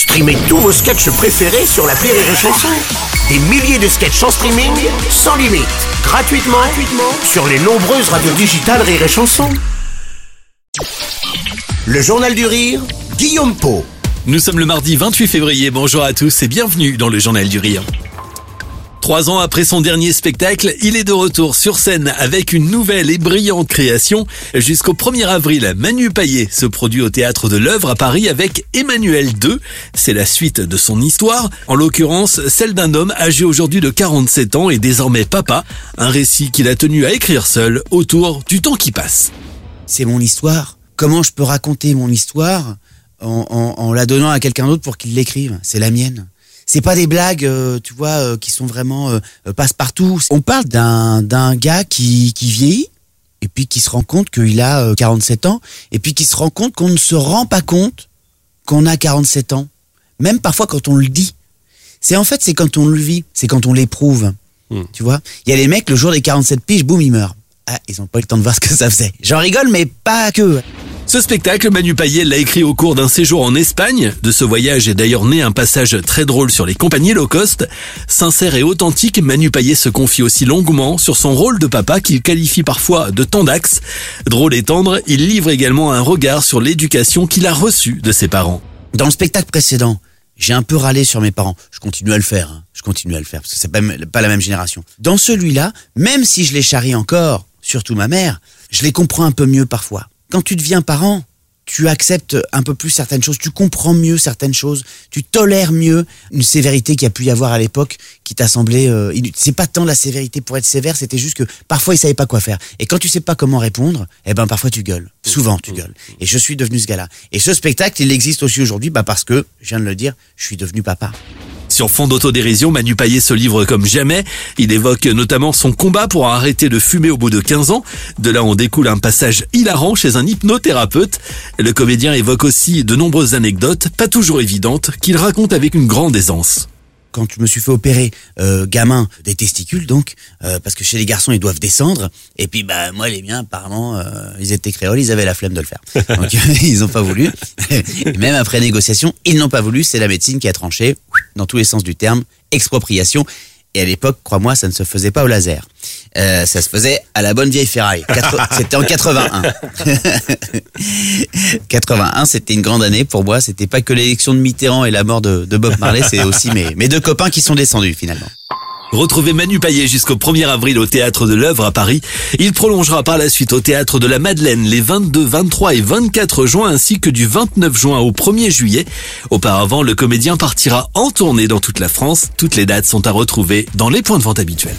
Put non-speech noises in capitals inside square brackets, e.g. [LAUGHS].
Streamez tous vos sketchs préférés sur la Rire et Chanson. Des milliers de sketchs en streaming, sans limite, gratuitement, gratuitement sur les nombreuses radios digitales Rire et Chanson. Le Journal du Rire, Guillaume Po. Nous sommes le mardi 28 février, bonjour à tous et bienvenue dans le Journal du Rire. Trois ans après son dernier spectacle, il est de retour sur scène avec une nouvelle et brillante création. Jusqu'au 1er avril, Manu Paillet se produit au théâtre de l'œuvre à Paris avec Emmanuel II. C'est la suite de son histoire, en l'occurrence celle d'un homme âgé aujourd'hui de 47 ans et désormais papa, un récit qu'il a tenu à écrire seul autour du temps qui passe. C'est mon histoire. Comment je peux raconter mon histoire en, la donnant à quelqu'un d'autre pour qu'il l'écrive? C'est la mienne. C'est pas des blagues, euh, tu vois, euh, qui sont vraiment euh, euh, passe-partout. On parle d'un d'un gars qui, qui vieillit et puis qui se rend compte qu'il a euh, 47 ans et puis qui se rend compte qu'on ne se rend pas compte qu'on a 47 ans. Même parfois quand on le dit. C'est en fait, c'est quand on le vit, c'est quand on l'éprouve. Tu vois? Il y a les mecs, le jour des 47 piges, boum, ils meurent. Ah, ils ont pas eu le temps de voir ce que ça faisait. J'en rigole, mais pas que. Ce spectacle, Manu Paillet l'a écrit au cours d'un séjour en Espagne. De ce voyage est d'ailleurs né un passage très drôle sur les compagnies low cost. Sincère et authentique, Manu Paillet se confie aussi longuement sur son rôle de papa qu'il qualifie parfois de tendax. Drôle et tendre, il livre également un regard sur l'éducation qu'il a reçue de ses parents. Dans le spectacle précédent, j'ai un peu râlé sur mes parents. Je continue à le faire. hein. Je continue à le faire parce que c'est pas la même génération. Dans celui-là, même si je les charrie encore, surtout ma mère, je les comprends un peu mieux parfois. Quand tu deviens parent, tu acceptes un peu plus certaines choses, tu comprends mieux certaines choses, tu tolères mieux une sévérité qu'il y a pu y avoir à l'époque qui t'a semblé... Euh, c'est pas tant la sévérité pour être sévère, c'était juste que parfois ils savaient pas quoi faire. Et quand tu sais pas comment répondre, eh ben parfois tu gueules. Souvent tu gueules. Et je suis devenu ce gars-là. Et ce spectacle, il existe aussi aujourd'hui bah parce que, je viens de le dire, je suis devenu papa. Sur fond d'autodérision, Manu Paillet se livre comme jamais. Il évoque notamment son combat pour arrêter de fumer au bout de 15 ans. De là, on découle un passage hilarant chez un hypnothérapeute. Le comédien évoque aussi de nombreuses anecdotes, pas toujours évidentes, qu'il raconte avec une grande aisance. Quand je me suis fait opérer euh, gamin des testicules donc euh, parce que chez les garçons ils doivent descendre. Et puis bah moi les miens apparemment euh, ils étaient créoles ils avaient la flemme de le faire. [LAUGHS] Donc [LAUGHS] ils ont pas voulu. Et même après négociation ils n'ont pas voulu. C'est la médecine qui a tranché dans tous les sens du terme expropriation. Et à l'époque crois-moi ça ne se faisait pas au laser Euh, ça se faisait à la bonne vieille ferraille [LAUGHS] c'était en 81 81, [LAUGHS] c'était une grande année pour moi. C'était pas que l'élection de Mitterrand et la mort de, de Bob Marley, c'est aussi mes, mes deux copains qui sont descendus finalement. Retrouvez Manu Paillet jusqu'au 1er avril au Théâtre de l'œuvre à Paris. Il prolongera par la suite au Théâtre de la Madeleine les 22, 23 et 24 juin ainsi que du 29 juin au 1er juillet. Auparavant, le comédien partira en tournée dans toute la France. Toutes les dates sont à retrouver dans les points de vente habituels.